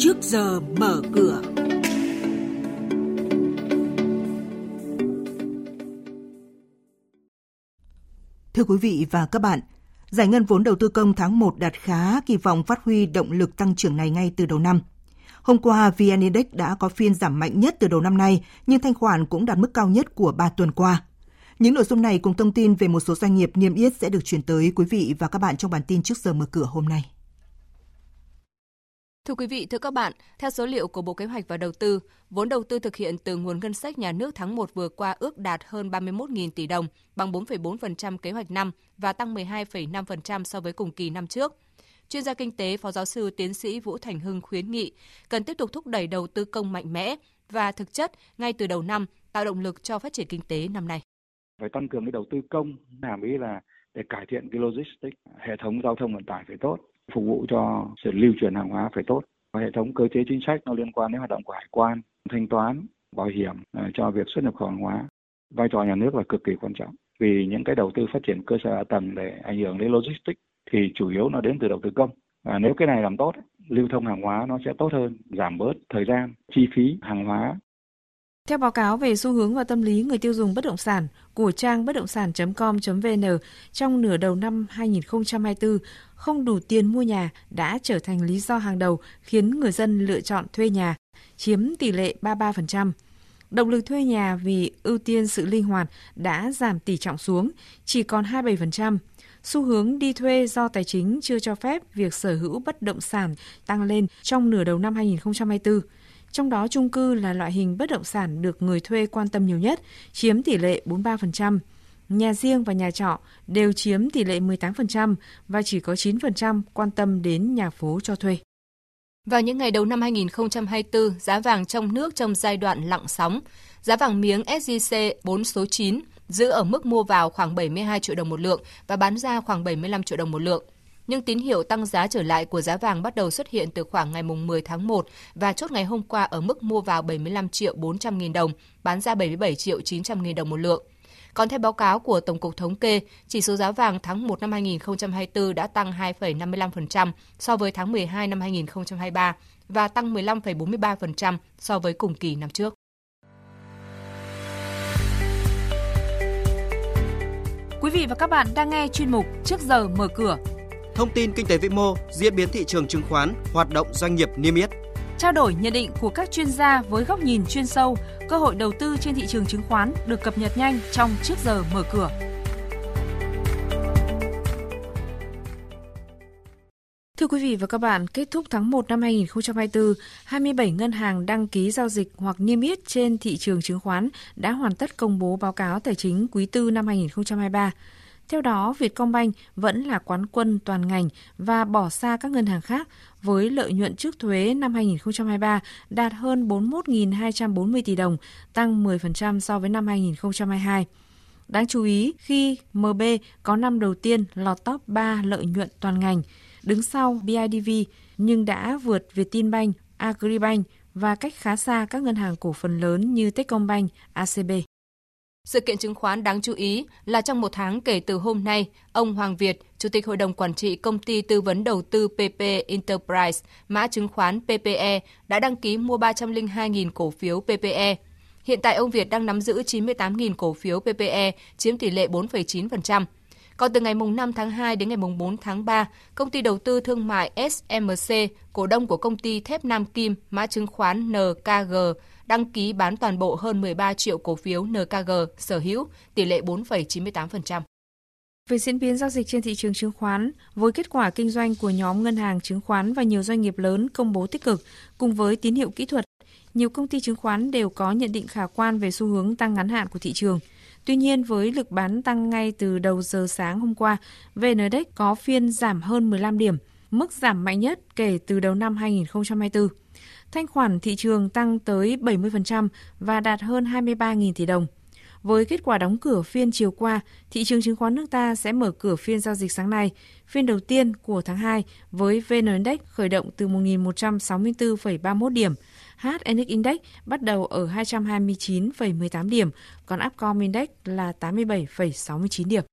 trước giờ mở cửa. Thưa quý vị và các bạn, giải ngân vốn đầu tư công tháng 1 đạt khá, kỳ vọng phát huy động lực tăng trưởng này ngay từ đầu năm. Hôm qua, VN Index đã có phiên giảm mạnh nhất từ đầu năm nay, nhưng thanh khoản cũng đạt mức cao nhất của 3 tuần qua. Những nội dung này cùng thông tin về một số doanh nghiệp niêm yết sẽ được chuyển tới quý vị và các bạn trong bản tin trước giờ mở cửa hôm nay. Thưa quý vị, thưa các bạn, theo số liệu của Bộ Kế hoạch và Đầu tư, vốn đầu tư thực hiện từ nguồn ngân sách nhà nước tháng 1 vừa qua ước đạt hơn 31.000 tỷ đồng, bằng 4,4% kế hoạch năm và tăng 12,5% so với cùng kỳ năm trước. Chuyên gia kinh tế Phó giáo sư tiến sĩ Vũ Thành Hưng khuyến nghị cần tiếp tục thúc đẩy đầu tư công mạnh mẽ và thực chất ngay từ đầu năm tạo động lực cho phát triển kinh tế năm nay. Phải tăng cường cái đầu tư công, hàm ý là để cải thiện cái logistics, hệ thống giao thông vận tải phải tốt, phục vụ cho sự lưu chuyển hàng hóa phải tốt. Và hệ thống cơ chế chính sách nó liên quan đến hoạt động của hải quan, thanh toán, bảo hiểm ờ, cho việc xuất nhập khẩu hàng hóa. Vai trò nhà nước là cực kỳ quan trọng vì những cái đầu tư phát triển cơ sở hạ tầng để ảnh hưởng đến logistics thì chủ yếu nó đến từ đầu tư công. Và nếu cái này làm tốt, lưu thông hàng hóa nó sẽ tốt hơn, giảm bớt thời gian, chi phí hàng hóa theo báo cáo về xu hướng và tâm lý người tiêu dùng bất động sản của trang bất động sản.com.vn, trong nửa đầu năm 2024, không đủ tiền mua nhà đã trở thành lý do hàng đầu khiến người dân lựa chọn thuê nhà, chiếm tỷ lệ 33%. Động lực thuê nhà vì ưu tiên sự linh hoạt đã giảm tỷ trọng xuống, chỉ còn 27%. Xu hướng đi thuê do tài chính chưa cho phép việc sở hữu bất động sản tăng lên trong nửa đầu năm 2024. Trong đó chung cư là loại hình bất động sản được người thuê quan tâm nhiều nhất, chiếm tỷ lệ 43%. Nhà riêng và nhà trọ đều chiếm tỷ lệ 18% và chỉ có 9% quan tâm đến nhà phố cho thuê. Vào những ngày đầu năm 2024, giá vàng trong nước trong giai đoạn lặng sóng. Giá vàng miếng SJC 4 số 9 giữ ở mức mua vào khoảng 72 triệu đồng một lượng và bán ra khoảng 75 triệu đồng một lượng. Nhưng tín hiệu tăng giá trở lại của giá vàng bắt đầu xuất hiện từ khoảng ngày 10 tháng 1 và chốt ngày hôm qua ở mức mua vào 75 triệu 400 nghìn đồng, bán ra 77 triệu 900 nghìn đồng một lượng. Còn theo báo cáo của Tổng cục Thống kê, chỉ số giá vàng tháng 1 năm 2024 đã tăng 2,55% so với tháng 12 năm 2023 và tăng 15,43% so với cùng kỳ năm trước. Quý vị và các bạn đang nghe chuyên mục Trước giờ mở cửa. Thông tin kinh tế vĩ mô, diễn biến thị trường chứng khoán, hoạt động doanh nghiệp niêm yết. Trao đổi nhận định của các chuyên gia với góc nhìn chuyên sâu, cơ hội đầu tư trên thị trường chứng khoán được cập nhật nhanh trong Trước giờ mở cửa. Thưa quý vị và các bạn, kết thúc tháng 1 năm 2024, 27 ngân hàng đăng ký giao dịch hoặc niêm yết trên thị trường chứng khoán đã hoàn tất công bố báo cáo tài chính quý tư năm 2023. Theo đó, Vietcombank vẫn là quán quân toàn ngành và bỏ xa các ngân hàng khác với lợi nhuận trước thuế năm 2023 đạt hơn 41.240 tỷ đồng, tăng 10% so với năm 2022. Đáng chú ý khi MB có năm đầu tiên lọt top 3 lợi nhuận toàn ngành – đứng sau BIDV nhưng đã vượt Vietinbank, Agribank và cách khá xa các ngân hàng cổ phần lớn như Techcombank, ACB. Sự kiện chứng khoán đáng chú ý là trong một tháng kể từ hôm nay, ông Hoàng Việt, Chủ tịch Hội đồng Quản trị Công ty Tư vấn Đầu tư PP Enterprise, mã chứng khoán PPE, đã đăng ký mua 302.000 cổ phiếu PPE. Hiện tại ông Việt đang nắm giữ 98.000 cổ phiếu PPE, chiếm tỷ lệ 4,9%. Còn từ ngày 5 tháng 2 đến ngày 4 tháng 3, công ty đầu tư thương mại SMC, cổ đông của công ty thép Nam Kim, mã chứng khoán NKG, đăng ký bán toàn bộ hơn 13 triệu cổ phiếu NKG sở hữu, tỷ lệ 4,98%. Về diễn biến giao dịch trên thị trường chứng khoán, với kết quả kinh doanh của nhóm ngân hàng chứng khoán và nhiều doanh nghiệp lớn công bố tích cực, cùng với tín hiệu kỹ thuật, nhiều công ty chứng khoán đều có nhận định khả quan về xu hướng tăng ngắn hạn của thị trường – Tuy nhiên, với lực bán tăng ngay từ đầu giờ sáng hôm qua, VN Index có phiên giảm hơn 15 điểm, mức giảm mạnh nhất kể từ đầu năm 2024. Thanh khoản thị trường tăng tới 70% và đạt hơn 23.000 tỷ đồng. Với kết quả đóng cửa phiên chiều qua, thị trường chứng khoán nước ta sẽ mở cửa phiên giao dịch sáng nay, phiên đầu tiên của tháng 2 với VN Index khởi động từ 1.164,31 điểm, HNX Index bắt đầu ở 229,18 điểm, còn Upcom Index là 87,69 điểm.